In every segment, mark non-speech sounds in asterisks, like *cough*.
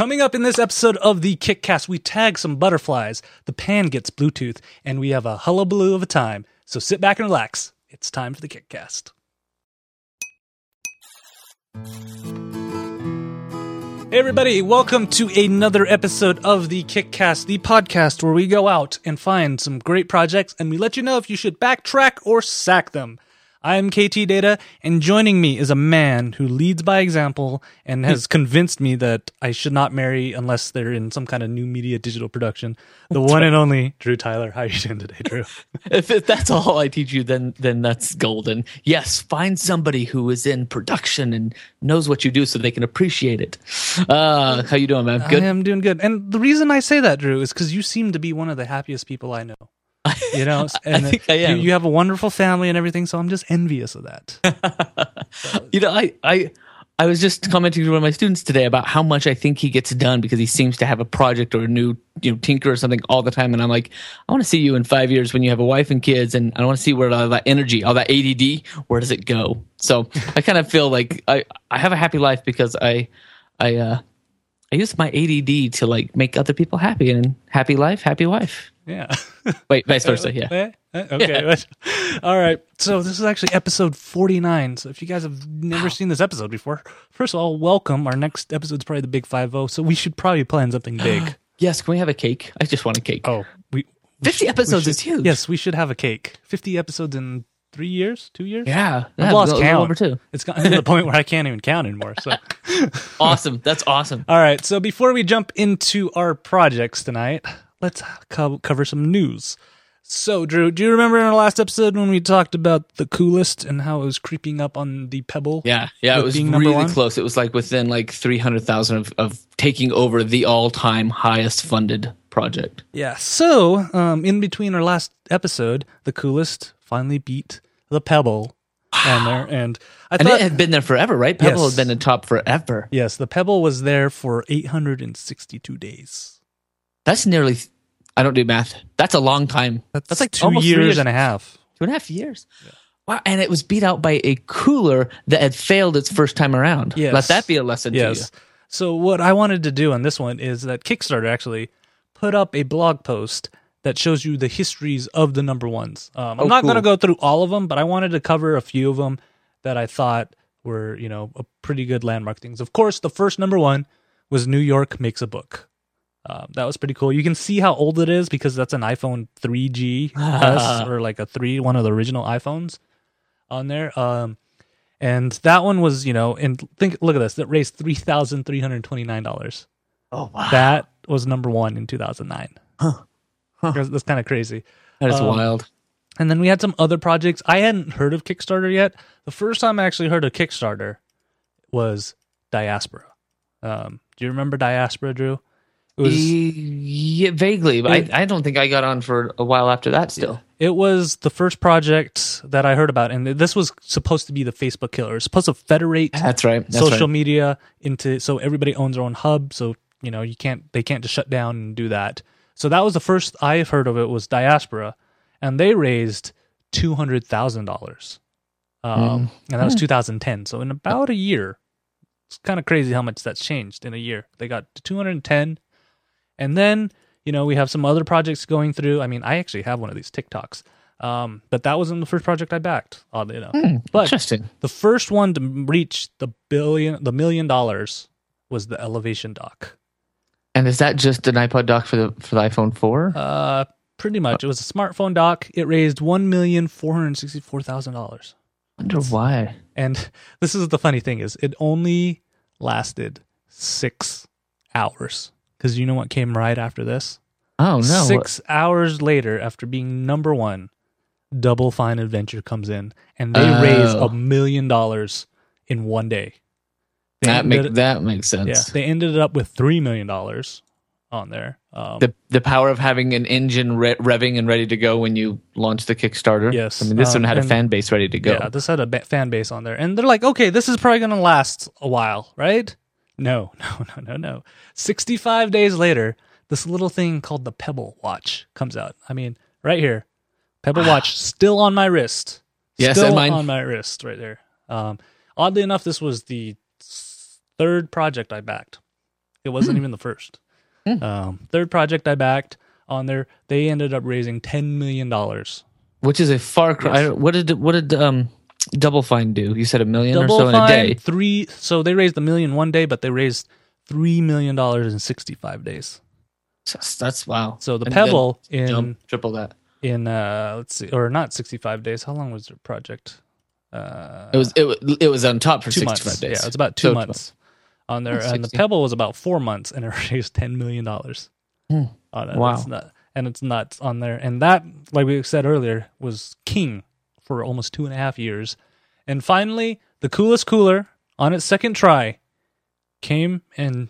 Coming up in this episode of the Kickcast, we tag some butterflies. The pan gets Bluetooth, and we have a hullabaloo of a time. So sit back and relax. It's time for the Kickcast. Hey, everybody, welcome to another episode of the Kickcast, the podcast where we go out and find some great projects and we let you know if you should backtrack or sack them. I'm KT Data, and joining me is a man who leads by example and has convinced me that I should not marry unless they're in some kind of new media digital production. The one and only Drew Tyler. How are you doing today, Drew? *laughs* if, if that's all I teach you, then then that's golden. Yes, find somebody who is in production and knows what you do, so they can appreciate it. Uh, how you doing, man? Good. I am doing good. And the reason I say that, Drew, is because you seem to be one of the happiest people I know. *laughs* You know, and think I am. You, you have a wonderful family and everything, so I'm just envious of that. *laughs* you know, I I I was just commenting to one of my students today about how much I think he gets done because he seems to have a project or a new you know tinker or something all the time, and I'm like, I want to see you in five years when you have a wife and kids, and I want to see where all that energy, all that ADD, where does it go? So I kind of feel like I I have a happy life because I I uh I use my ADD to like make other people happy and happy life, happy wife. Yeah. *laughs* Wait, vice versa. Yeah. *laughs* Eh? Eh? Okay. *laughs* All right. So this is actually episode 49. So if you guys have never seen this episode before, first of all, welcome. Our next episode's probably the Big Five Zero. So we should probably plan something *gasps* big. Yes. Can we have a cake? I just want a cake. oh, we. we 50 should- we episodes should- is huge. Yes, we should have a cake. 50 episodes in three years, two years. Yeah. I've yeah, lost a count. Over two. It's gotten to the point where I can't even count anymore. So. *laughs* Awesome. That's awesome. All right. So before we jump into our projects tonight, let's co- cover some news. So, Drew, do you remember in our last episode when we talked about the coolest and how it was creeping up on the Pebble? Yeah. Yeah. It was being really one? close. It was like within like 300,000 of, of taking over the all time highest funded project. Yeah. So, um, in between our last episode, the coolest finally beat the Pebble on there, and I And thought, it had been there forever, right? Pebble Yes. had been in top forever. yes, the Pebble was there for 862 days. That's nearly, I don't do math. That's a long time. That's, like like two years, years. and a half. Two and a half years. Wow. And it was beat out by a cooler that had failed its first time around. Yes. Let that be a lesson to you. Yes. So what I wanted to do on this one is that Kickstarter actually put up a blog post that shows you the histories of the number ones. Um, I'm Oh, not going to go through all of them, but I wanted to cover a few of them that I thought were, you know, a pretty good landmark things. Of course, the first number one was New York makes a book. Um, that was pretty cool. You can see how old it is because that's an iPhone 3G S *laughs* or like a three, one of the original iPhones on there. Um, and that one was, you know, and think, look at this, that raised three thousand three hundred twenty nine dollars. Oh, wow. That was number one in two thousand nine. Huh. Huh. That's, that's kind of crazy. That is Um, wild. And then we had some other projects. I hadn't heard of Kickstarter yet. The first time I actually heard of Kickstarter was Diaspora. Um, do you remember Diaspora, Drew? It was yeah, vaguely, but It- I, I don't think I got on for a while after that still. It was the first project that I heard about, and this was supposed to be the Facebook killer. It's supposed to federate That's right. That's social right. media into so everybody owns their own hub. So you know you can't they can't just shut down and do that. So that was the first i've heard of it was Diaspora, and they raised two hundred thousand dollars, um, and that was 2010. So in about a year, it's kind of crazy how much that's changed in a year. They got to 210, and then you know we have some other projects going through. I mean, I actually have one of these TikToks. Um, but that wasn't the first project I backed, oddly enough. but Interesting. the first one to reach the billion, the million dollars was the Elevation dock. And is that just an iPod dock for the for the iPhone 4? Uh, pretty much, it was a smartphone dock. It raised one million four hundred sixty-four thousand dollars. wonder why. And *laughs* this is the funny thing is, it only lasted six hours because you know what came right after this? Oh no. Six hours later, after being number one, Double Fine Adventure comes in and they Oh. raise a million dollars in one day. They that make that makes sense. Yeah, they ended up with three million dollars on there. Um, The the power of having an engine re- revving and ready to go when you launch the Kickstarter. Yes, I mean this um, one had a fan base ready to go. Yeah, this had a ba- fan base on there, and they're like, okay, this is probably going to last a while, right? No, *laughs* no, no, no, no. Sixty-five days later, this little thing called the Pebble Watch comes out. I mean, right here, Pebble Watch still on my wrist. Yes, still and mine. on my wrist, right there. Um, oddly enough, this was the third project I backed. It wasn't even the first. Um, third project I backed on there, they ended up raising ten million dollars. Which is a far cry. Don't- What did what did um Double Fine do? You said a million Double or so in a day. three. So they raised a million one day, but they raised three million dollars in sixty five days. That's, that's wow. So the And Pebble in jump triple that. in uh let's see, or not sixty five days. How long was their project? Uh, It was it, it was on top for sixty five months. days. Yeah, it's about two So- months on there, and the Pebble was about four months, and it *laughs* raised ten million dollars Hmm. Wow. It's not, and it's nuts on there, and that, like we said earlier, was king for almost two and a half years, and finally, the coolest cooler on its second try came and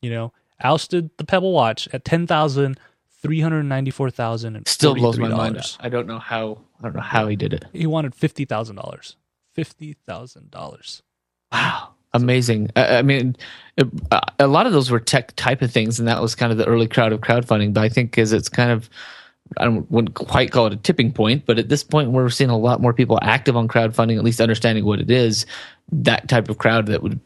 you know ousted the Pebble Watch at ten thousand three hundred ninety four thousand and Still blows my mind. I don't know how I don't know how he did it. He wanted fifty thousand dollars. Fifty thousand dollars. Wow, amazing. I, I mean, it, a lot of those were tech type of things, and that was kind of the early crowd of crowdfunding. But I think as it's kind of, I wouldn't quite call it a tipping point, but at this point, we're seeing a lot more people active on crowdfunding, at least understanding what it is. That type of crowd that would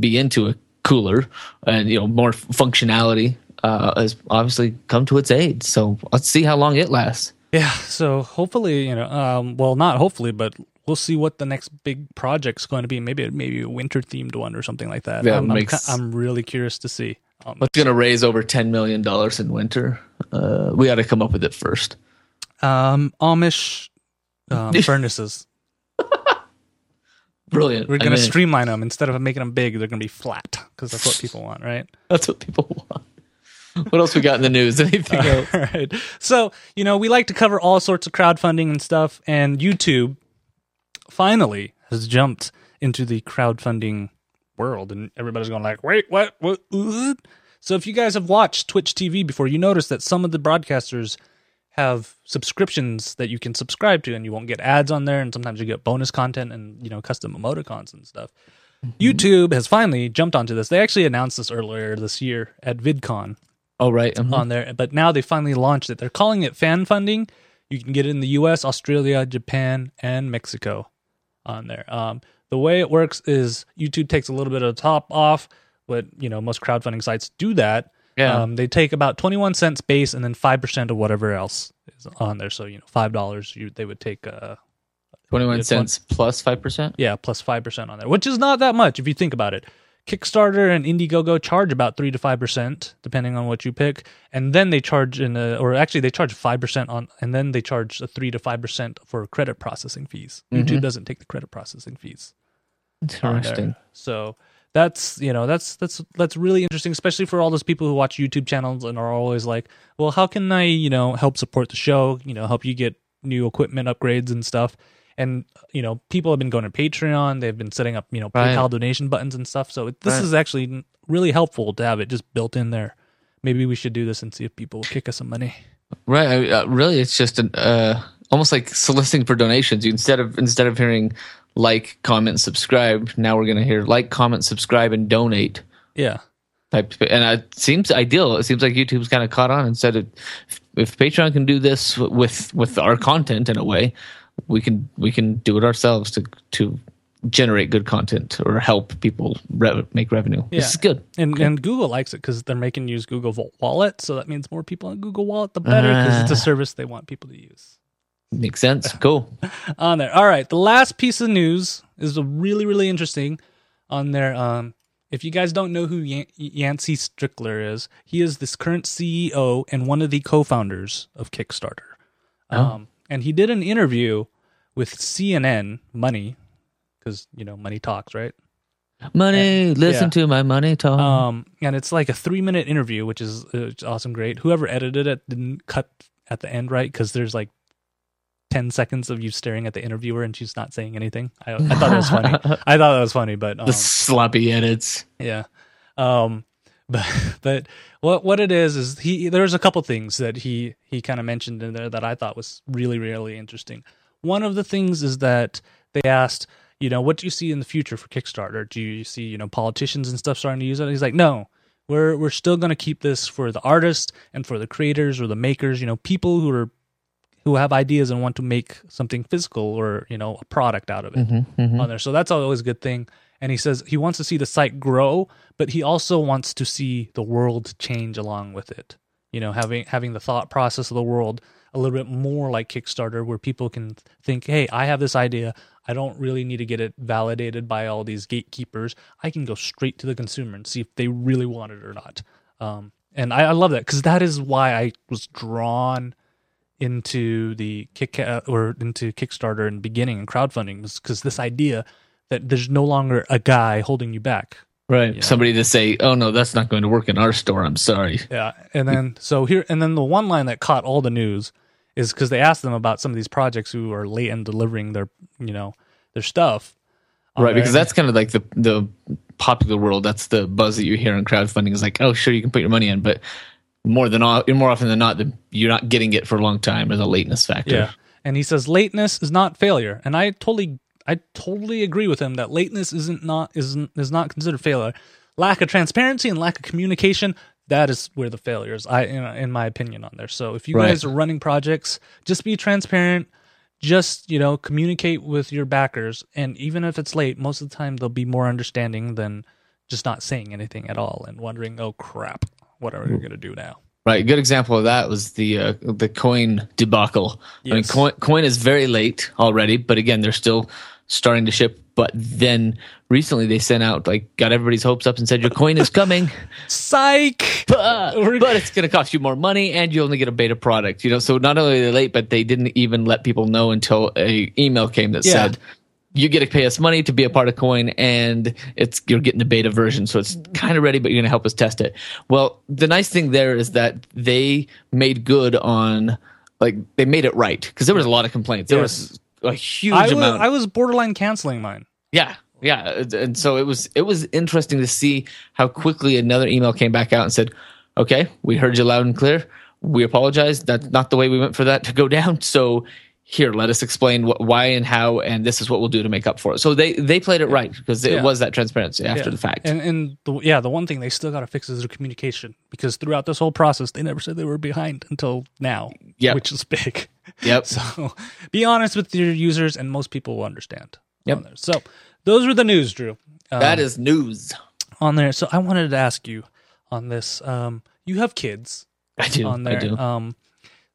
be into a cooler and you know more functionality uh, has obviously come to its aid. So let's see how long it lasts. Yeah, so hopefully, you know, um, well, not hopefully, but we'll see what the next big project's going to be. Maybe maybe a winter themed one or something like that. Yeah, I'm, I'm I'm really curious to see. Um, What's going to raise over ten million dollars in winter? Uh, we got to come up with it first. um, Amish um, *laughs* furnaces. Brilliant. We're going to streamline them instead of making them big. They're going to be flat because that's what people want, right? *laughs* That's what people want. What else we got in the news? *laughs* Anything else? All right. So, you know, we like to cover all sorts of crowdfunding and stuff, and YouTube finally has jumped into the crowdfunding world, and everybody's going like, "Wait, what? What?" what?" So, if you guys have watched Twitch TV before, you notice that some of the broadcasters have subscriptions that you can subscribe to, and you won't get ads on there, and sometimes you get bonus content and you know custom emoticons and stuff. YouTube has finally jumped onto this. They actually announced this earlier this year at VidCon Oh right. mhm. on there, but now they finally launched it. They're calling it fan funding. You can get it in the U.S., Australia, Japan, and Mexico on there. Um, the way it works is YouTube takes a little bit of the top off, but you know most crowdfunding sites do that. Yeah. Um, they take about twenty one cents base and then five percent of whatever else is on there. So you know five dollars, you they would take uh Twenty-one it's cents plus five percent. yeah plus plus five percent on there, which is not that much if you think about it. Kickstarter and Indiegogo charge about three to five percent, depending on what you pick, and then they charge in a, or actually they charge five percent on, and then they charge a three to five percent for credit processing fees. Mm-hmm. YouTube doesn't take the credit processing fees. Interesting. So that's you know that's that's that's really interesting, especially for all those people who watch YouTube channels and are always like, well, how can I you know help support the show? You know, help you get new equipment upgrades and stuff. And you know, people have been going to Patreon. They've been setting up you know Right. PayPal donation buttons and stuff. So it, this Right. is actually really helpful to have it just built in there. Maybe we should do this and see if people will kick us some money. Right. I, uh, really, it's just an uh, almost like soliciting for donations. You instead of instead of hearing like, comment, subscribe, now we're going to hear like, comment, subscribe, and donate. Yeah. Type, and it seems ideal. It seems like YouTube's kind of caught on and said, if, if Patreon can do this with with our content in a way, we can we can do it ourselves to to generate good content or help people re- make revenue. Yeah. This is good. And and Google likes it because they're making use Google Wallet, so that means more people on Google Wallet, the better, because it's a service they want people to use. Makes sense. *laughs* Cool. on there. All right, the last piece of news is a really really interesting on there. Um, if you guys don't know who Yan- Yancey Strickler is, he is this current CEO and one of the co-founders of Kickstarter. Um, and he did an interview with CNN Money because you know money talks, right? Money. Listen Yeah. to my money talk. Um, and it's like a three minute interview, which is uh, awesome, great. Whoever edited it didn't cut at the end right because there's like ten seconds of you staring at the interviewer and she's not saying anything. I, I thought that was funny. *laughs* I thought that was funny, but um, the sloppy edits. yeah. Um, but *laughs* but what what it is is he there's a couple things that he he kind of mentioned in there that I thought was really really interesting. One of the things is that they asked, you know, what do you see in the future for Kickstarter? Do you see you know politicians and stuff starting to use it? He's like, no. We're we're still going to keep this for the artists and for the creators or the makers, you know, people who are who have ideas and want to make something physical or you know a product out of it mm-hmm, mm-hmm. on there. So that's always a good thing. And he says he wants to see the site grow, but he also wants to see the world change along with it. You know, having having the thought process of the world a little bit more like Kickstarter, where people can think, "Hey, I have this idea. I don't really need to get it validated by all these gatekeepers. I can go straight to the consumer and see if they really want it or not." Um, and I, I love that because that is why I was drawn into the kick or into Kickstarter and beginning and crowdfunding because this idea that there's no longer a guy holding you back. Right. You know? Somebody to say, "Oh no, that's not going to work in our store." I'm sorry. Yeah, and then so here and then the one line that caught all the news is because they asked them about some of these projects who are late in delivering their you know their stuff. Right, because that's kind of like the the popular world. That's the buzz that you hear in crowdfunding is like, "Oh, sure, you can put your money in," but more than all, more often than not, the, you're not getting it for a long time. as a lateness factor. Yeah. And he says lateness is not failure. And I totally I totally agree with him that lateness isn't not isn't is not considered failure. Lack of transparency and lack of communication, that is where the failure is, I in, in my opinion on there. So if you Right. guys are running projects, just be transparent. Just, you know, communicate with your backers and even if it's late, most of the time they'll be more understanding than just not saying anything at all and wondering, "Oh crap, what are we hmm. going to do now?" Right. A good example of that was the uh, the coin debacle. I mean, coin, coin is very late already, but again, they're still starting to ship. But then recently they sent out like got everybody's hopes up and said your coin is coming, *laughs* Psych. but, but it's going to cost you more money and you only get a beta product. You know, so not only are they late, but they didn't even let people know until a email came that Yeah. said you get to pay us money to be a part of coin and it's you're getting the beta version so it's kind of ready but you're going to help us test it. Well the nice thing there is that they made good on like they made it right because there was a lot of complaints. There Yes. was a huge I was, amount. I was borderline canceling mine. yeah yeah and so it was it was interesting to see how quickly another email came back out and said okay we heard you loud and clear. We apologize. That's not the way we went for that to go down. *laughs* So here let us explain what, why and how and this is what we'll do to make up for it so they they played it right because it Yeah. was that transparency after Yeah. the fact And and the, yeah, the one thing they still got to fix is their communication because throughout this whole process, they never said they were behind until now. Yep. which is big. yep *laughs* So be honest with your users, and most people will understand. Yep. So those were the news, Drew. Um, that is news on there. So I wanted to ask you on this. Um, you have kids i do on i there. do Um,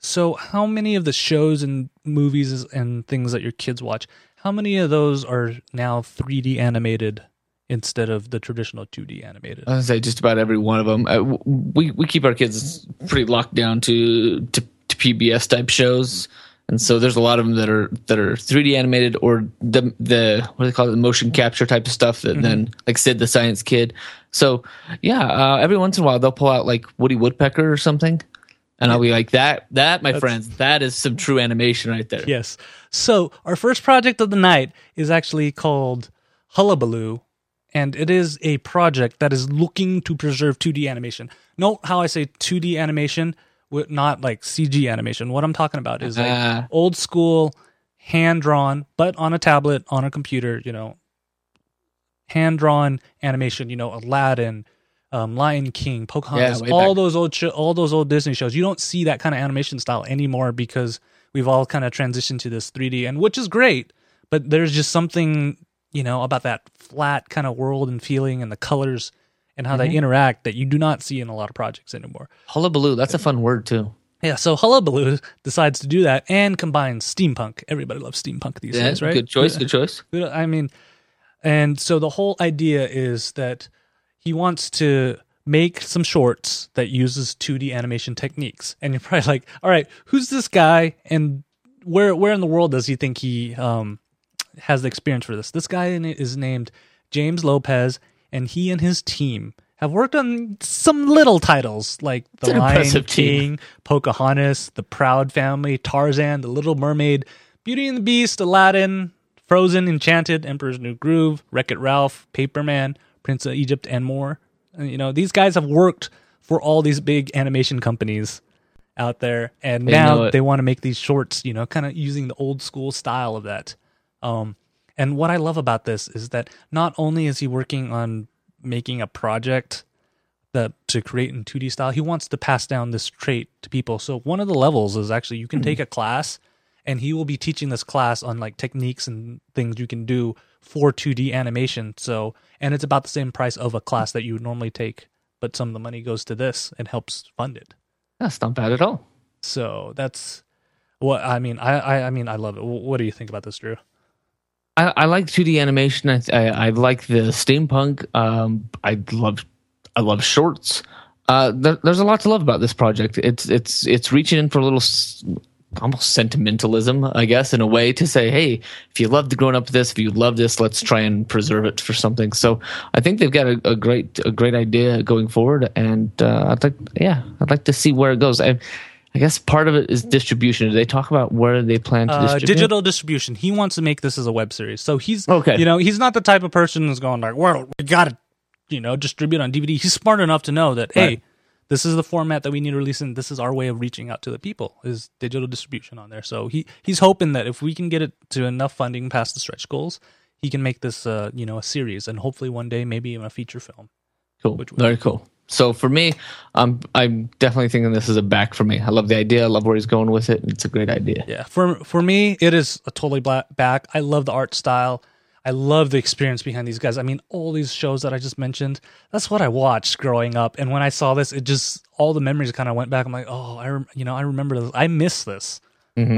so how many of the shows and movies and things that your kids watch? How many of those are now 3D animated instead of the traditional 2D animated? I say just about every one of them. Uh, we we keep our kids pretty locked down to, to to PBS type shows, and so there's a lot of them that are that are 3D animated or the the what do they call it, the motion capture type of stuff. That then like Sid the Science Kid. So yeah, uh, every once in a while they'll pull out like Woody Woodpecker or something, and I'll be like that that my friends that is some true animation right there. Yes. So our first project of the night is actually called Hullabaloo, and it is a project that is looking to preserve 2D animation. Note how I say 2D animation, not like CG animation. What I'm talking about is like Ah. old school, hand drawn, but on a tablet, on a computer. You know, hand drawn animation. You know, Aladdin. Um, Lion King, Pocahontas, way all back. those old, sho- all those old Disney shows. You don't see that kind of animation style anymore because we've all kind of transitioned to this 3D, and which is great. But there's just something you know about that flat kind of world and feeling, and the colors and how they interact that you do not see in a lot of projects anymore. Hullabaloo, that's a fun word too. Yeah, so Hullabaloo decides to do that and combines steampunk. Everybody loves steampunk these Yeah, days, right? good choice. Good choice. *laughs* I mean, and so the whole idea is that he wants to make some shorts that uses 2D animation techniques. And you're probably like, all right, who's this guy and where where in the world does he think he um has the experience for this? This guy is named James Lopez and he and his team have worked on some little titles like The Lion impressive team. King, Pocahontas, The Proud Family, Tarzan, The Little Mermaid, Beauty and the Beast, Aladdin, Frozen, Enchanted, Emperor's New Groove, Wreck It Ralph, Paperman, Prince of Egypt, and more. And, you know, these guys have worked for all these big animation companies out there, and They now they want to make these shorts, you know, kind of using the old school style of that. Um, and what I love about this is that not only is he working on making a project that to create in 2D style, he wants to pass down this trait to people. So one of the levels is actually you can take a class and he will be teaching this class on like techniques and things you can do for 2D animation. So, and it's about the same price of a class that you would normally take, but some of the money goes to this and helps fund it. That's not bad at all. So that's what I mean. I I, I mean I love it. What do you think about this, Drew? I, I like 2D animation. I, I, I like the steampunk. Um, I love I love shorts. Uh, there, there's a lot to love about this project. It's it's it's reaching in for a little almost sentimentalism, I guess, in a way to say, hey, if you loved growing up with this, if you love this, let's try and preserve it for something. So I think they've got a, a great a great idea going forward, and uh, I'd like yeah, I'd like to see where it goes. I, I guess part of it is distribution. Do they talk about where they plan to Uh, distribute? digital distribution. He wants to make this as a web series. So he's Okay. You know, he's not the type of person who's going like, "Well, we got to, you know, distribute on DVD." He's smart enough to know that, hey, Right. This is the format that we need to release, and this is our way of reaching out to the people is digital distribution on there. So he he's hoping that if we can get it to enough funding past the stretch goals, he can make this, uh, you know, a series, and hopefully one day maybe even a feature film. Cool. which Very cool. So for me, um, I'm definitely thinking this is a back for me. I love the idea. I love where he's going with it. It's a great idea. Yeah, for for me, it is a totally black back. I love the art style. I love the experience behind these guys. I mean, all these shows that I just mentioned, that's what I watched growing up. And when I saw this, it just all the memories kind of went back. I'm like, oh, I rem- you know, I remember this. I miss this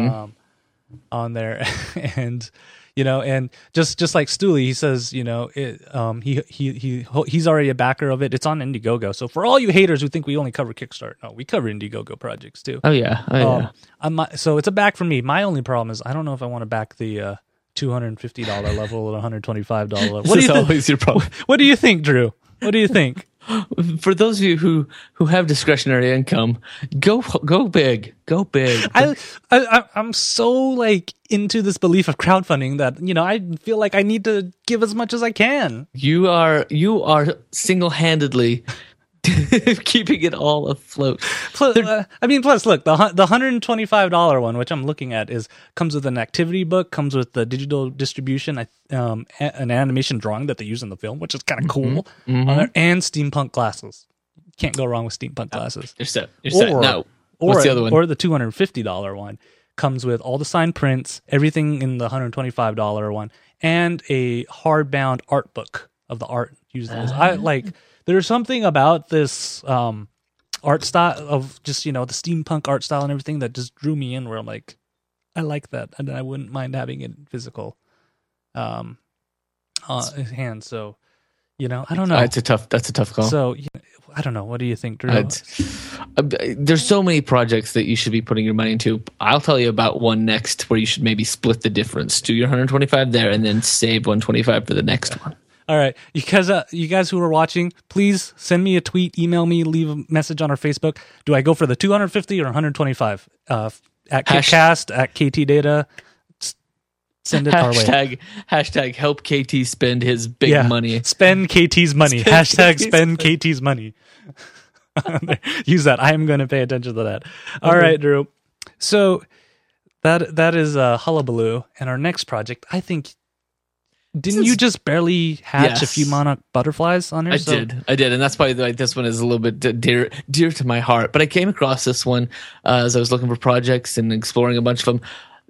um, on there, *laughs* and you know, and just just like Stooley, he says, you know, it, um, he he he he's already a backer of it. It's on Indiegogo. So for all you haters who think we only cover Kickstarter, no, we cover Indiegogo projects too. Oh yeah. Oh yeah. Um, I'm so it's a back for me. My only problem is I don't know if I want to back the uh, two hundred and fifty dollar level or one hundred twenty five dollar. *laughs* What do you always your problem. *laughs* What do you think, Drew? What do you think? *laughs* For those of you who who have discretionary income, go go big. Go big. I, I I- I'm so like into this belief of crowdfunding that you know I feel like I need to give as much as I can. you are you are single handedly *laughs* keeping it all afloat. Plus, uh, I mean, plus look the the hundred and twenty five dollar one, which I'm looking at, is comes with an activity book, comes with the digital distribution, um, an animation drawing that they use in the film, which is kind of cool, on there, and steampunk glasses. Can't go wrong with steampunk glasses. You're set. You're set. Or, No. or What's the other one? Or the two hundred fifty dollar one comes with all the signed prints, everything in the hundred twenty five dollar one, and a hardbound art book of the art used. this. I Ah. like. There's something about this um, art style of just you know the steampunk art style and everything that just drew me in. Where I'm like, I like that, and I wouldn't mind having it physical, um, uh, hand. So, you know, I don't know. That's a tough. That's a tough call. so you know, I don't know. What do you think, Drew? Uh, there's so many projects that you should be putting your money into. I'll tell you about one next where you should maybe split the difference. Do your 125 there and then save 125 for the next one. All right, you guys, uh, you guys who are watching, please send me a tweet, email me, leave a message on our Facebook. Do I go for the 250 or 125? Uh, at Hash- Kickcast at KT Data, send it our way. Hashtag hashtag help KT spend his big Yeah, money. Spend KT's money. Spend Hashtag KT's spend KT's money. *laughs* Use that. I am going to pay attention to that. All right, Drew. So that that is uh, hullabaloo, and our next project. I think. Didn't you just barely hatch a few monarch butterflies on here? I So- did, I did, and that's why like this one is a little bit dear dear to my heart. But I came across this one uh, as I was looking for projects and exploring a bunch of them.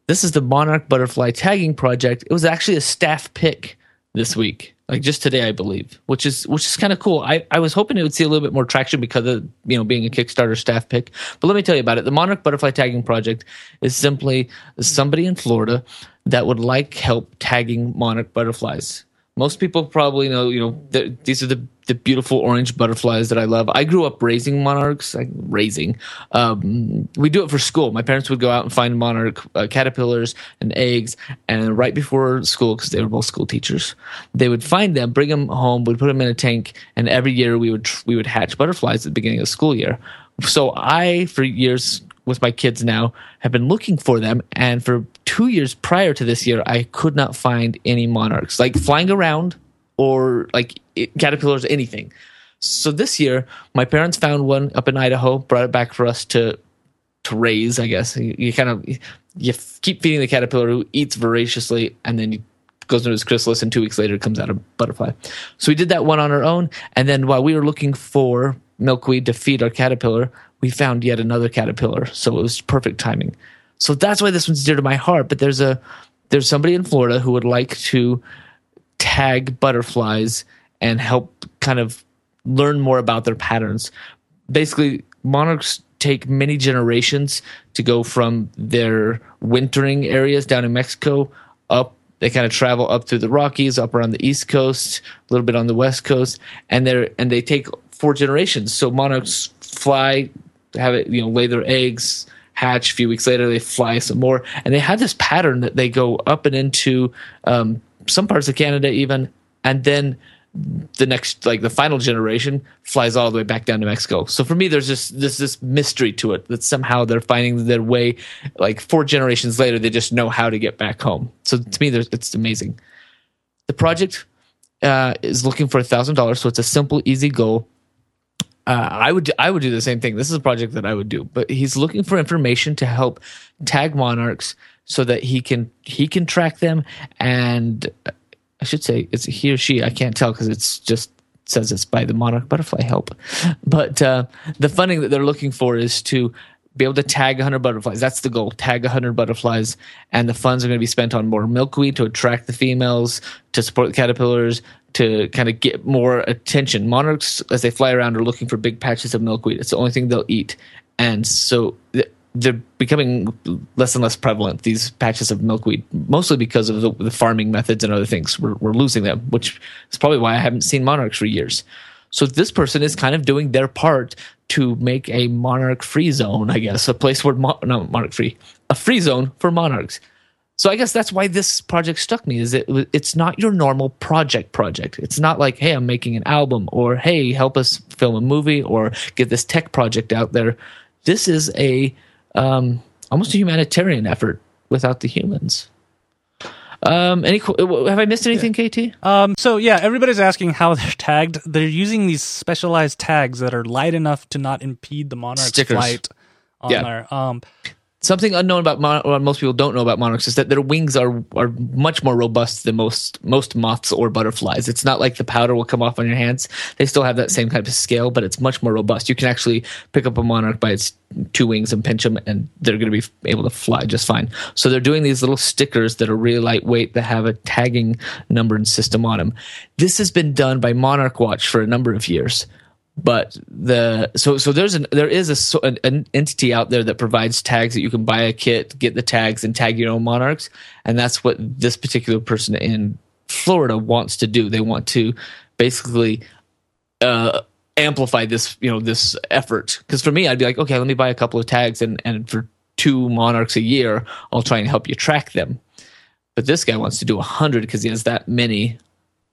This is the Monarch Butterfly Tagging Project. It was actually a staff pick this week, like just today, I believe, which is which is kind of cool. I, I was hoping it would see a little bit more traction because of you know being a Kickstarter staff pick. But let me tell you about it. The Monarch Butterfly Tagging Project is simply somebody in Florida that would like help tagging monarch butterflies most people probably know, you know, th- these are the, the beautiful orange butterflies that I love. I grew up raising monarchs, like raising. Um, we do it for school. My parents would go out and find monarch uh, caterpillars and eggs, and right before school, because they were both school teachers, they would find them, bring them home, would put them in a tank, and every year we would we would hatch butterflies at the beginning of school year. So I, for years with my kids now, have been looking for them, and for two years prior to this year, I could not find any monarchs like flying around or like caterpillars, anything. So this year, my parents found one up in Idaho, brought it back for us to to raise. I guess you, you kind of you f- keep feeding the caterpillar who eats voraciously, and then he goes into his chrysalis, and two weeks later comes out a butterfly. So we did that one on our own, and then while we were looking for milkweed to feed our caterpillar, we found yet another caterpillar. So it was perfect timing. So that's why this one's dear to my heart. But there's a there's somebody in Florida who would like to tag butterflies and help kind of learn more about their patterns. Basically, monarchs take many generations to go from their wintering areas down in Mexico up. They kind of travel up through the Rockies, up around the East Coast, a little bit on the West Coast, and they're and they take four generations. So monarchs fly, have it, you know, lay their eggs, hatch. A few weeks later, they fly some more, and they have this pattern that they go up and into um, some parts of Canada, even, and then the next like the final generation flies all the way back down to Mexico. So for me there's just this this mystery to it that somehow they're finding their way like four generations later they just know how to get back home. So to me there's it's amazing. The project uh, is looking for a thousand dollars, so it's a simple, easy goal. Uh, I would I would do the same thing. This is a project that I would do, but he's looking for information to help tag monarchs so that he can he can track them and I should say it's he or she. I can't tell because it's just says it's by the Monarch Butterfly Help. But uh, the funding that they're looking for is to be able to tag 100 butterflies. That's the goal. Tag 100 butterflies, and the funds are going to be spent on more milkweed to attract the females, to support the caterpillars, to kind of get more attention. Monarchs, as they fly around, are looking for big patches of milkweed. It's the only thing they'll eat, and so they're becoming less and less prevalent. These patches of milkweed, mostly because of the, the farming methods and other things, we're, we're losing them, which is probably why I haven't seen monarchs for years. So this person is kind of doing their part to make a monarch free zone, I guess, a place where mo- not monarch free, a free zone for monarchs. So I guess that's why this project stuck me. Is it? It's not your normal project project. It's not like, hey, I'm making an album, or hey, help us film a movie, or get this tech project out there. This is a um, almost a humanitarian effort without the humans. Um, any have I missed anything, yeah. KT? Um, so yeah, everybody's asking how they're *laughs* tagged. They're using these specialized tags that are light enough to not impede the monarch's Stickers. flight on yeah. there. Um, something unknown about mon- most people don't know about monarchs is that their wings are are much more robust than most most moths or butterflies. It's not like the powder will come off on your hands. They still have that same kind of scale, but it's much more robust. You can actually pick up a monarch by its two wings and pinch them, and they're going to be able to fly just fine. So they're doing these little stickers that are really lightweight that have a tagging numbering system on them. This has been done by Monarch Watch for a number of years but the so so there's an there is a an, an, entity out there that provides tags that you can buy a kit, get the tags, and tag your own monarchs, and that's what this particular person in Florida wants to do. They want to basically uh, amplify this you know this effort. Because for me, I'd be like, okay, let me buy a couple of tags, and and for two monarchs a year, I'll try and help you track them. But this guy wants to do a hundred because he has that many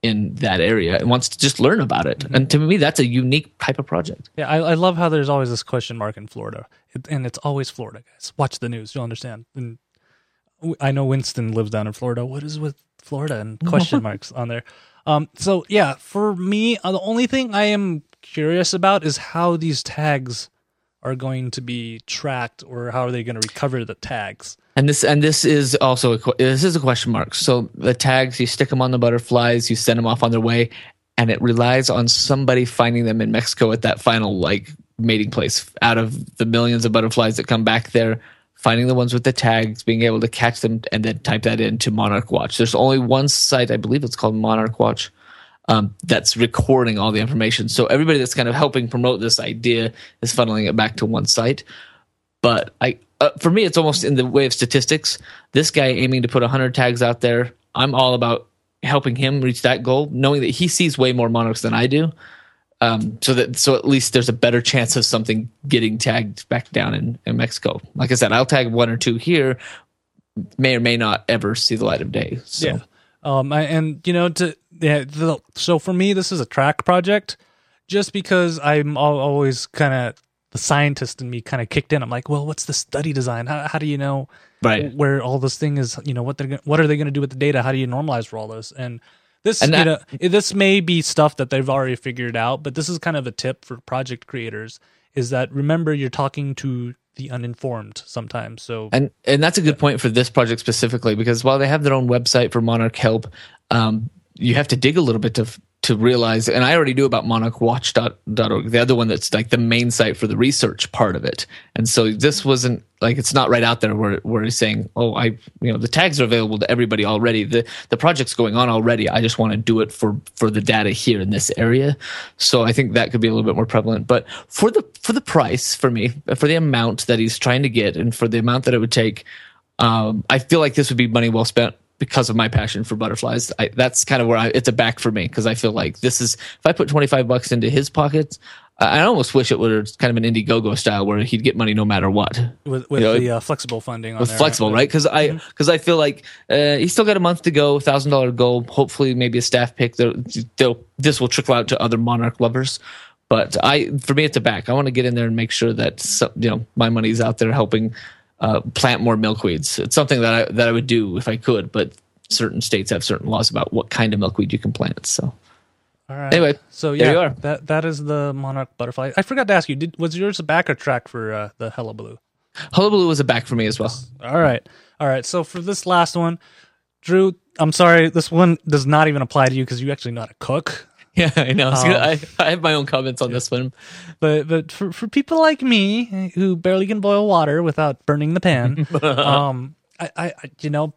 in that area and wants to just learn about it. Mm-hmm. And to me, that's a unique type of project. Yeah, I, I love how there's always this question mark in Florida, it, and it's always Florida, guys. Watch the news, you'll understand. And I know Winston lives down in Florida. What is with Florida and *laughs* question marks on there? Um, so yeah, for me, uh, the only thing I am curious about is how these tags are going to be tracked, or how are they going to recover the tags? And this and this is also a, this is a question mark. So the tags you stick them on the butterflies, you send them off on their way, and it relies on somebody finding them in Mexico at that final like mating place. Out of the millions of butterflies that come back there, finding the ones with the tags, being able to catch them, and then type that into Monarch Watch. There's only one site, I believe it's called Monarch Watch, um, that's recording all the information. So everybody that's kind of helping promote this idea is funneling it back to one site. But I, uh, for me, it's almost in the way of statistics. This guy aiming to put 100 tags out there, I'm all about helping him reach that goal, knowing that he sees way more monarchs than I do. Um, so that so at least there's a better chance of something getting tagged back down in, in Mexico. Like I said, I'll tag one or two here, may or may not ever see the light of day. So. Yeah. Um, and you know, to yeah, the, so for me, this is a track project, just because I'm always kind of the scientist in me kind of kicked in. I'm like, well, what's the study design? How, how do you know right. where all this thing is? You know, what they're what are they going to do with the data? How do you normalize for all this? And this, and that, you know, this may be stuff that they've already figured out, but this is kind of a tip for project creators: is that remember you're talking to the uninformed sometimes. So and and that's a good point for this project specifically because while they have their own website for Monarch Help, um, you have to dig a little bit to to realize, and I already knew about monarchwatch.org, the other one that's like the main site for the research part of it. And so this wasn't like it's not right out there where where he's saying, "Oh, I you know the tags are available to everybody already. the The project's going on already. I just want to do it for for the data here in this area." So I think that could be a little bit more prevalent. But for the for the price for me, for the amount that he's trying to get, and for the amount that it would take, um, I feel like this would be money well spent because of my passion for butterflies. I, that's kind of where I, it's a back for me because I feel like this is if I put twenty five bucks into his pockets, I almost wish it was kind of an Indiegogo style where he'd get money no matter what. With, with you know, the uh, flexible funding, with there, flexible, right? Because I because mm-hmm. I feel like uh, he's still got a month to go, thousand dollar goal. Hopefully, maybe a staff pick. They'll, they'll, this will trickle out to other Monarch lovers. But I, for me, it's a back. I want to get in there and make sure that some, you know my money's out there helping uh, plant more milkweeds. It's something that I that I would do if I could, but certain states have certain laws about what kind of milkweed you can plant. So all right. Anyway, so yeah, that that is the monarch butterfly. I forgot to ask you, did was yours a backer track for uh, the Hullabaloo? Hullabaloo was a back for me as well. All right, all right. So for this last one, Drew, I'm sorry, this one does not even apply to you because you actually know how to cook. *laughs* Yeah, I know. Um, I, I have my own comments on yeah. this one, but but for for people like me who barely can boil water without burning the pan, *laughs* um, I, I you know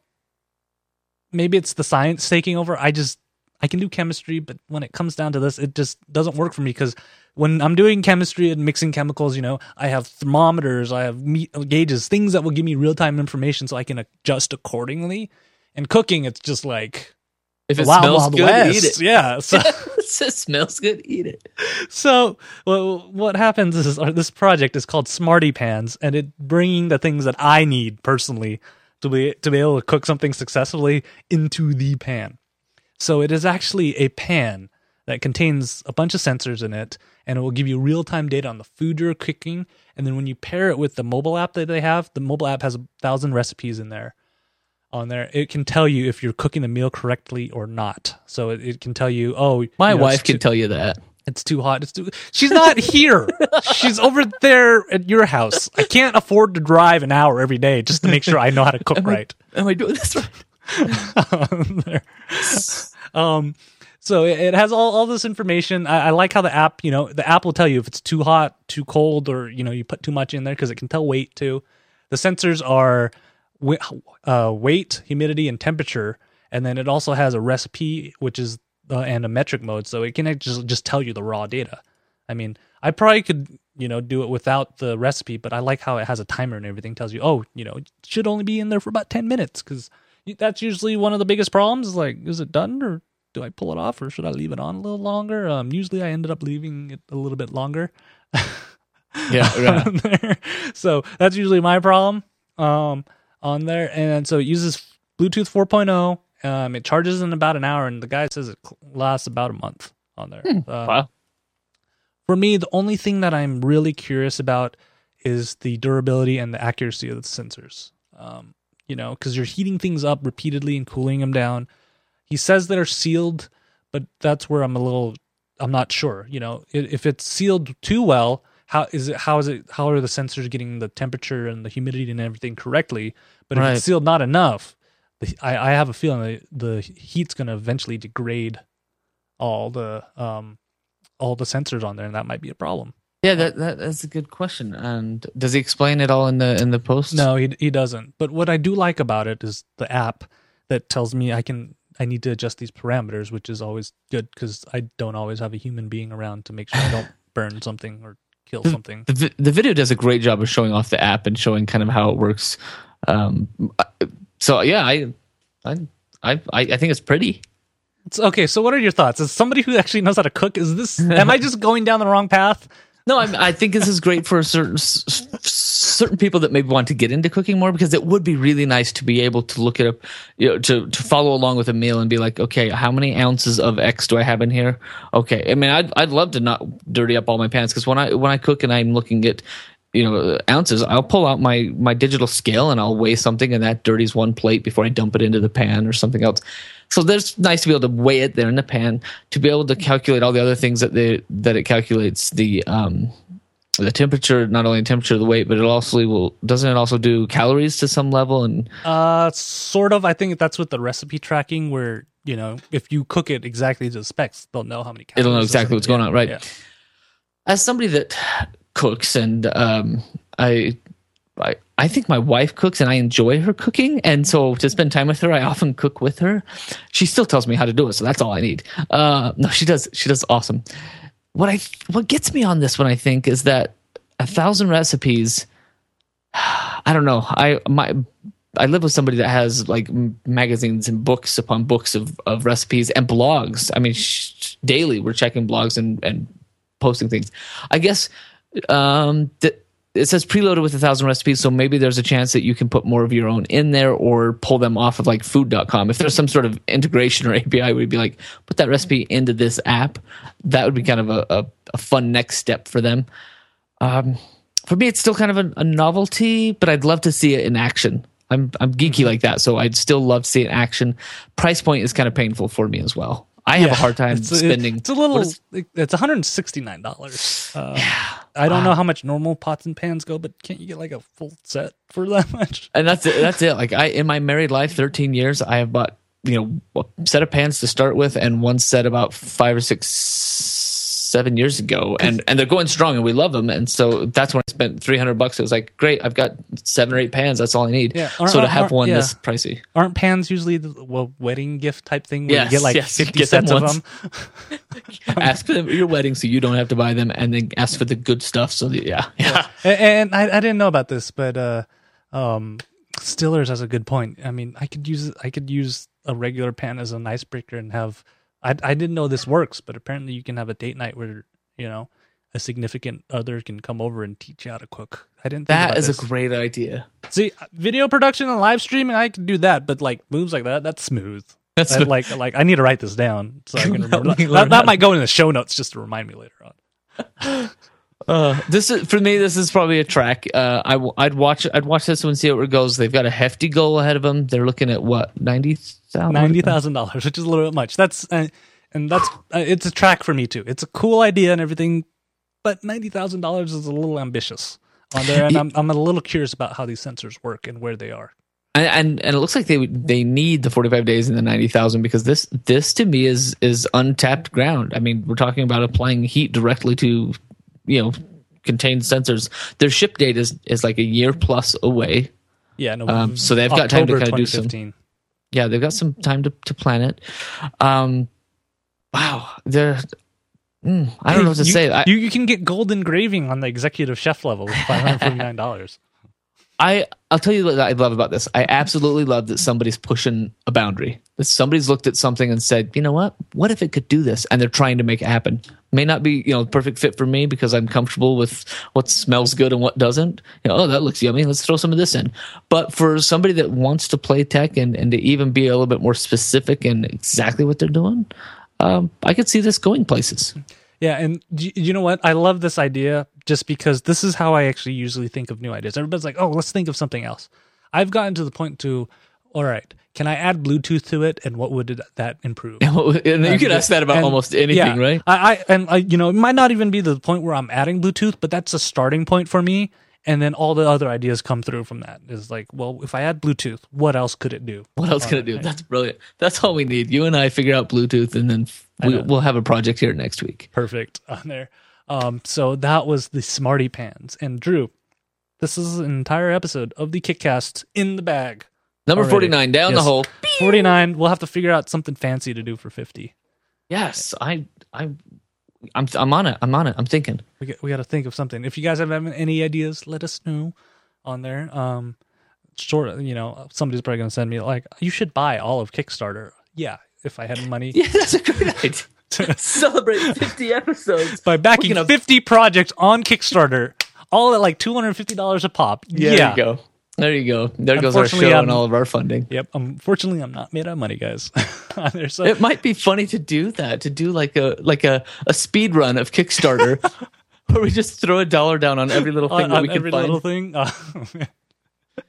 maybe it's the science taking over. I just I can do chemistry, but when it comes down to this, it just doesn't work for me because when I'm doing chemistry and mixing chemicals, you know, I have thermometers, I have meat gauges, things that will give me real time information so I can adjust accordingly. And cooking, it's just like if it smells good, West. eat it. Yeah, so *laughs* *laughs* it smells good, eat it. So well, what happens is uh, this project is called Smarty Pans, and it bringing the things that I need personally to be to be able to cook something successfully into the pan. So it is actually a pan that contains a bunch of sensors in it and it will give you real time data on the food you're cooking. And then when you pair it with the mobile app that they have, the mobile app has a thousand recipes in there. On there, it can tell you if you're cooking the meal correctly or not. So it, it can tell you, oh, my you know, wife can too, tell you that it's too hot. It's too. She's not *laughs* here. She's over there at your house. I can't afford to drive an hour every day just to make sure I know how to cook *laughs* am right. I, am I doing this right? *laughs* Um, so it, has all, all this information. I, I, like how the app, you know, the app will tell you if it's too hot, too cold, or you know, you put too much in there because it can tell weight too. The sensors are uh, weight, humidity, and temperature, and then it also has a recipe, which is uh, and a metric mode, so it can just just tell you the raw data. I mean, I probably could you know do it without the recipe, but I like how it has a timer and everything tells you, oh, you know, it should only be in there for about ten minutes because that's usually one of the biggest problems. Is like, is it done or do I pull it off or should I leave it on a little longer? Um, usually I ended up leaving it a little bit longer. yeah, *laughs* yeah. so that's usually my problem um, on there. And so it uses Bluetooth 4.0. Um, it charges in about an hour, and the guy says it lasts about a month on there. Hmm, uh, wow. For me, the only thing that I'm really curious about is the durability and the accuracy of the sensors. Um, you know, because you're heating things up repeatedly and cooling them down. He says they're sealed, but that's where I'm a little, I'm not sure. You know, if it's sealed too well, how is it? How is it? How are the sensors getting the temperature and the humidity and everything correctly? But if it's sealed not enough, I, I have a feeling that the heat's going to eventually degrade all the um all the sensors on there, and that might be a problem. Yeah, that, that that's a good question. And does he explain it all in the in the post? No, he he doesn't. But what I do like about it is the app that tells me I can I need to adjust these parameters, which is always good because I don't always have a human being around to make sure I don't *laughs* burn something or kill the, something. The, the video does a great job of showing off the app and showing kind of how it works. Um, so yeah, I I I I think it's pretty. It's okay. So, what are your thoughts? As somebody who actually knows how to cook, is this? am I *laughs* just going down the wrong path? No, I, I, think this is great for certain certain people that maybe want to get into cooking more because it would be really nice to be able to look it up, you know, to to follow along with a meal and be like, okay, how many ounces of X do I have in here? Okay, I mean, I'd I'd love to not dirty up all my pans because when I when I cook and I'm looking at you know ounces i'll pull out my my digital scale and i'll weigh something and that dirties one plate before i dump it into the pan or something else. So there's nice to be able to weigh it there in the pan to be able to calculate all the other things that they that it calculates the um the temperature not only the temperature of the weight but it also will doesn't it also do calories to some level? And uh sort of. I think that's with the recipe tracking where you know if you cook it exactly to the specs they'll know how many calories it'll know exactly what's going on right. Yeah. as somebody that cooks and um i I, I think my wife cooks and I enjoy her cooking. And so to spend time with her, I often cook with her. She still tells me how to do it. So that's all I need. Uh, no, she does. She does awesome. What I, what gets me on this one, I think, is that a thousand recipes, *sighs* I don't know. I, my, I live with somebody that has like magazines and books upon books of, of recipes and blogs. I mean, sh- daily we're checking blogs and, and posting things. I guess um, th- it says preloaded with a thousand recipes, so maybe there's a chance that you can put more of your own in there or pull them off of like food.com. If there's some sort of integration or *laughs* API you'd be like, put that recipe into this app, that would be kind of a, a, a fun next step for them. Um, for me, it's still kind of a, a novelty, but I'd love to see it in action. I'm I'm geeky like that, so I'd still love to see it in action. Price point is kind of painful for me as well. I have a hard time it's, spending. It's a little. Is, it's one hundred and sixty nine dollars. Uh, yeah, I don't wow. know how much normal pots and pans go, but can't you get like a full set for *laughs* that much? And that's it. That's it. Like I, in my married life, thirteen years, I have bought you know a set of pans to start with, and one set about five or six seven years ago, and and they're going strong, and we love them. And so that's when I spent three hundred bucks. It was like great. I've got seven or eight pans. That's all I need. Yeah. so to have one yeah. this pricey, aren't pans usually the well, wedding gift type thing? Where yes, you get like yes, fifty get sets of them. *laughs* ask for them at your wedding so you don't have to buy them, and then ask for the good stuff. So that, yeah, yeah. And, and I, I didn't know about this, but uh, um, Stillers has a good point. I mean, I could use I could use a regular pan as an icebreaker and have I I didn't know this works, but apparently you can have a date night where you know a significant other can come over and teach you how to cook. I didn't. That is this. a great idea. See, uh, video production and live streaming, I can do that, but like moves like that, that's smooth. That's I, like like I need to write this down so I can *laughs* remember. that, that might go in the show notes just to remind me later on. *laughs* Uh, this is for me. This is probably a track. Uh, I would watch. I'd watch this one, see how it goes. They've got a hefty goal ahead of them. They're looking at what ninety thousand. Ninety thousand dollars, which is a little bit much. That's uh, and that's uh, it's a track for me too. It's a cool idea and everything, but ninety thousand dollars is a little ambitious on there, and I'm I'm a little curious about how these sensors work and where they are. And, and and, it looks like they they need the 45 days and the 90,000 because this this to me is is untapped ground. I mean, we're talking about applying heat directly to you know contained sensors. Their ship date is is like a year plus away. Yeah, no. Um, so they've got time to kind of do some. Yeah, they've got some time to to plan it. Um, wow, they're. Mm, I don't know what to you, say. I, you, you can get gold engraving on the executive chef level with five hundred forty nine dollars. I I'll tell you what I love about this. I absolutely love that somebody's pushing a boundary. That somebody's looked at something and said, you know what? What if it could do this? And they're trying to make it happen. May not be you know perfect fit for me because I'm comfortable with what smells good and what doesn't. You know, oh that looks yummy. Let's throw some of this in. But for somebody that wants to play tech and and to even be a little bit more specific in exactly what they're doing, um, I could see this going places. Yeah, and you know what? I love this idea just because this is how I actually usually think of new ideas. Everybody's like, "Oh, let's think of something else." I've gotten to the point to, all right, can I add Bluetooth to it, and what would that improve? *laughs* and you can ask that about and, almost anything, yeah, right? I, I and I, you know, it might not even be the point where I'm adding Bluetooth, but that's a starting point for me and then all the other ideas come through from that. Is like well if i add bluetooth what else could it do? What else could it do? that's brilliant. That's all we need. You and i figure out bluetooth and then we, will have a project here next week. Perfect. *laughs* On there. Um, so that was the smarty pans. And drew this is an entire episode of the kickcast in the bag number already. 49 down yes. the hole. 49 we'll have to figure out something fancy to do for 50 yes i i I'm I'm on it. I'm on it. I'm thinking. We got, we got to think of something. If you guys have any ideas, let us know on there. Um, short, you know, somebody's probably going to send me like, you should buy all of Kickstarter. Yeah, if I had money. *laughs* Yeah, that's a great idea. *laughs* Celebrate 50 episodes by backing gonna... 50 projects on Kickstarter, all at like $250 a pop. Yeah, yeah. There you go. There you go. There goes our show and all of our funding. Yep. Unfortunately, I'm not made out of money, guys. *laughs* so, it might be funny to do that, to do like a like a, a speed run of Kickstarter, *laughs* where we just throw a dollar down on every little thing on, that we can every find. little thing. *laughs*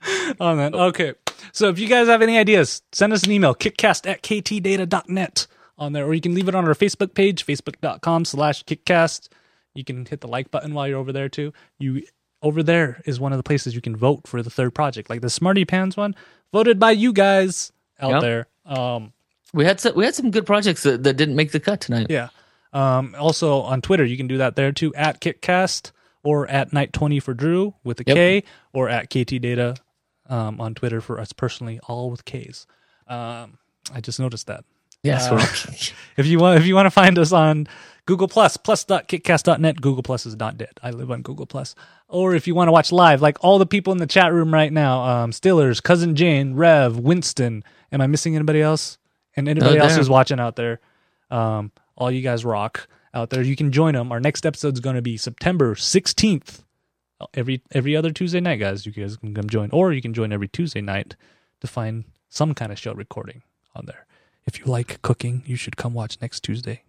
Oh, man. oh man. Okay. So if you guys have any ideas, send us an email, kickcast at ktdata.net on there, or you can leave it on our Facebook page, facebook.com slash kickcast. You can hit the like button while you're over there too. You over there is one of the places you can vote for the third project, like the Smarty Pans one, voted by you guys out yep. there. Um, we had some, we had some good projects that, that didn't make the cut tonight. Yeah. Um, also on Twitter, you can do that there too at Kickcast, or at Night Twenty for Drew with a K, Yep. or at KT Data um, on Twitter for us personally, all with K's. Um, I just noticed that. Yes, Uh, *laughs* *laughs* If you want, if you want to find us on Google Plus, plus.kickcast.net, Google Plus is not dead. I live on Google Plus. Or if you want to watch live, like all the people in the chat room right now, um, Stillers, Cousin Jane, Rev, Winston. Am I missing anybody else? And anybody No, else who's watching out there? Um, all you guys rock out there. You can join them. Our next episode is going to be September 16th. Every every other Tuesday night, guys. You guys can come join, or you can join every Tuesday night to find some kind of show recording on there. If you like cooking, you should come watch next Tuesday.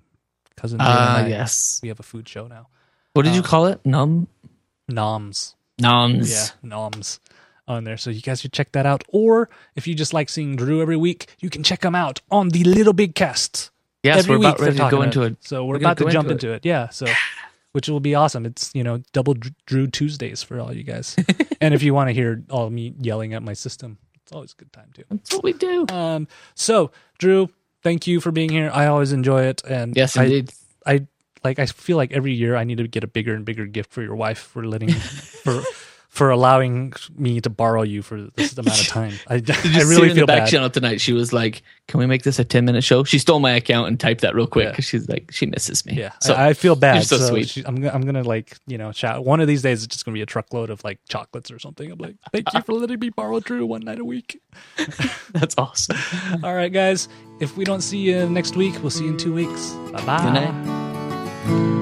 Cousin Ah, yes. we have a food show now. What did you Uh, call it? Num Noms. noms. Yeah, noms on there. So you guys should check that out. Or if you just like seeing Drew every week, you can check him out on the Little Big Cast. Yes, every we're week about ready to go into about it. So we're, We're about to jump into into it. Yeah. So which will be awesome. It's you know double Drew Tuesdays for all you guys. *laughs* and if you want to hear all me yelling at my system, it's always a good time too. That's what we do. Um. So Drew, thank you for being here. I always enjoy it. And Yes, I, indeed. I like I feel like every year I need to get a bigger and bigger gift for your wife for letting for for allowing me to borrow you for this amount of *laughs* time. I, Did *laughs* I you see really in feel the back bad. channel tonight? She was like, "Can we make this a ten minute show?" She stole my account and typed that real quick because she's like, she misses me. Yeah, So I, I feel bad. you're so sweet. she- I'm gonna, I'm gonna like you know chat. One of these days, it's just gonna be a truckload of like chocolates or something. I'm like, thank you for letting me borrow Drew one night a week. *laughs* that's awesome. All right, guys. If we don't see you next week, we'll see you in two weeks. Bye bye. Good night.